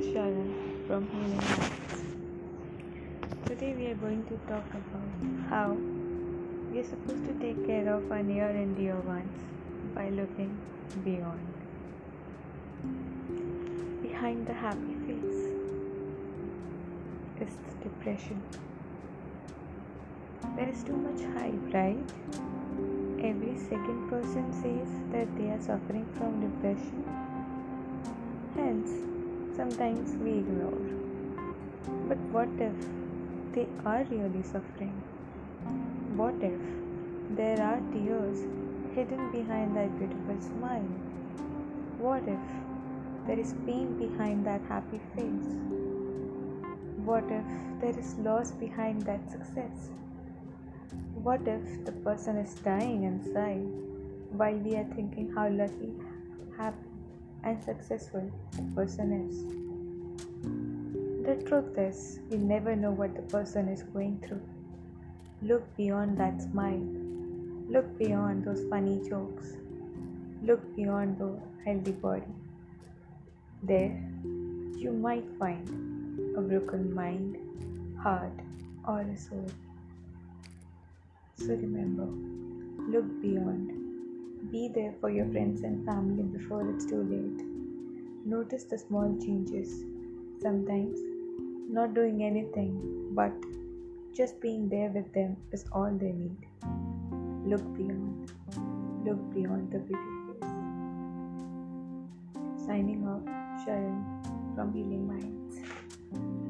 Sharan from Healing Minds. Today we are going to talk about how we are supposed to take care of our near and dear ones by looking beyond. Behind the happy face is the depression. There is too much hype, right? Every second person says that they are suffering from depression. Hence, sometimes we ignore. But what if they are really suffering? What if there are tears hidden behind that beautiful smile? What if there is pain behind that happy face? What if there is loss behind that success? What if the person is dying inside while we are thinking how lucky, happy, and successful person is? The truth is, we never know what the person is going through. Look beyond that smile. Look beyond those funny jokes. Look beyond the healthy body. There, you might find a broken mind, heart, or a soul. So remember, look beyond. Be there for your friends and family before it's too late. Notice the small changes. Sometimes, not doing anything, but just being there with them is all they need. Look beyond. Look beyond the face. Signing off, Sharan from Healing Minds.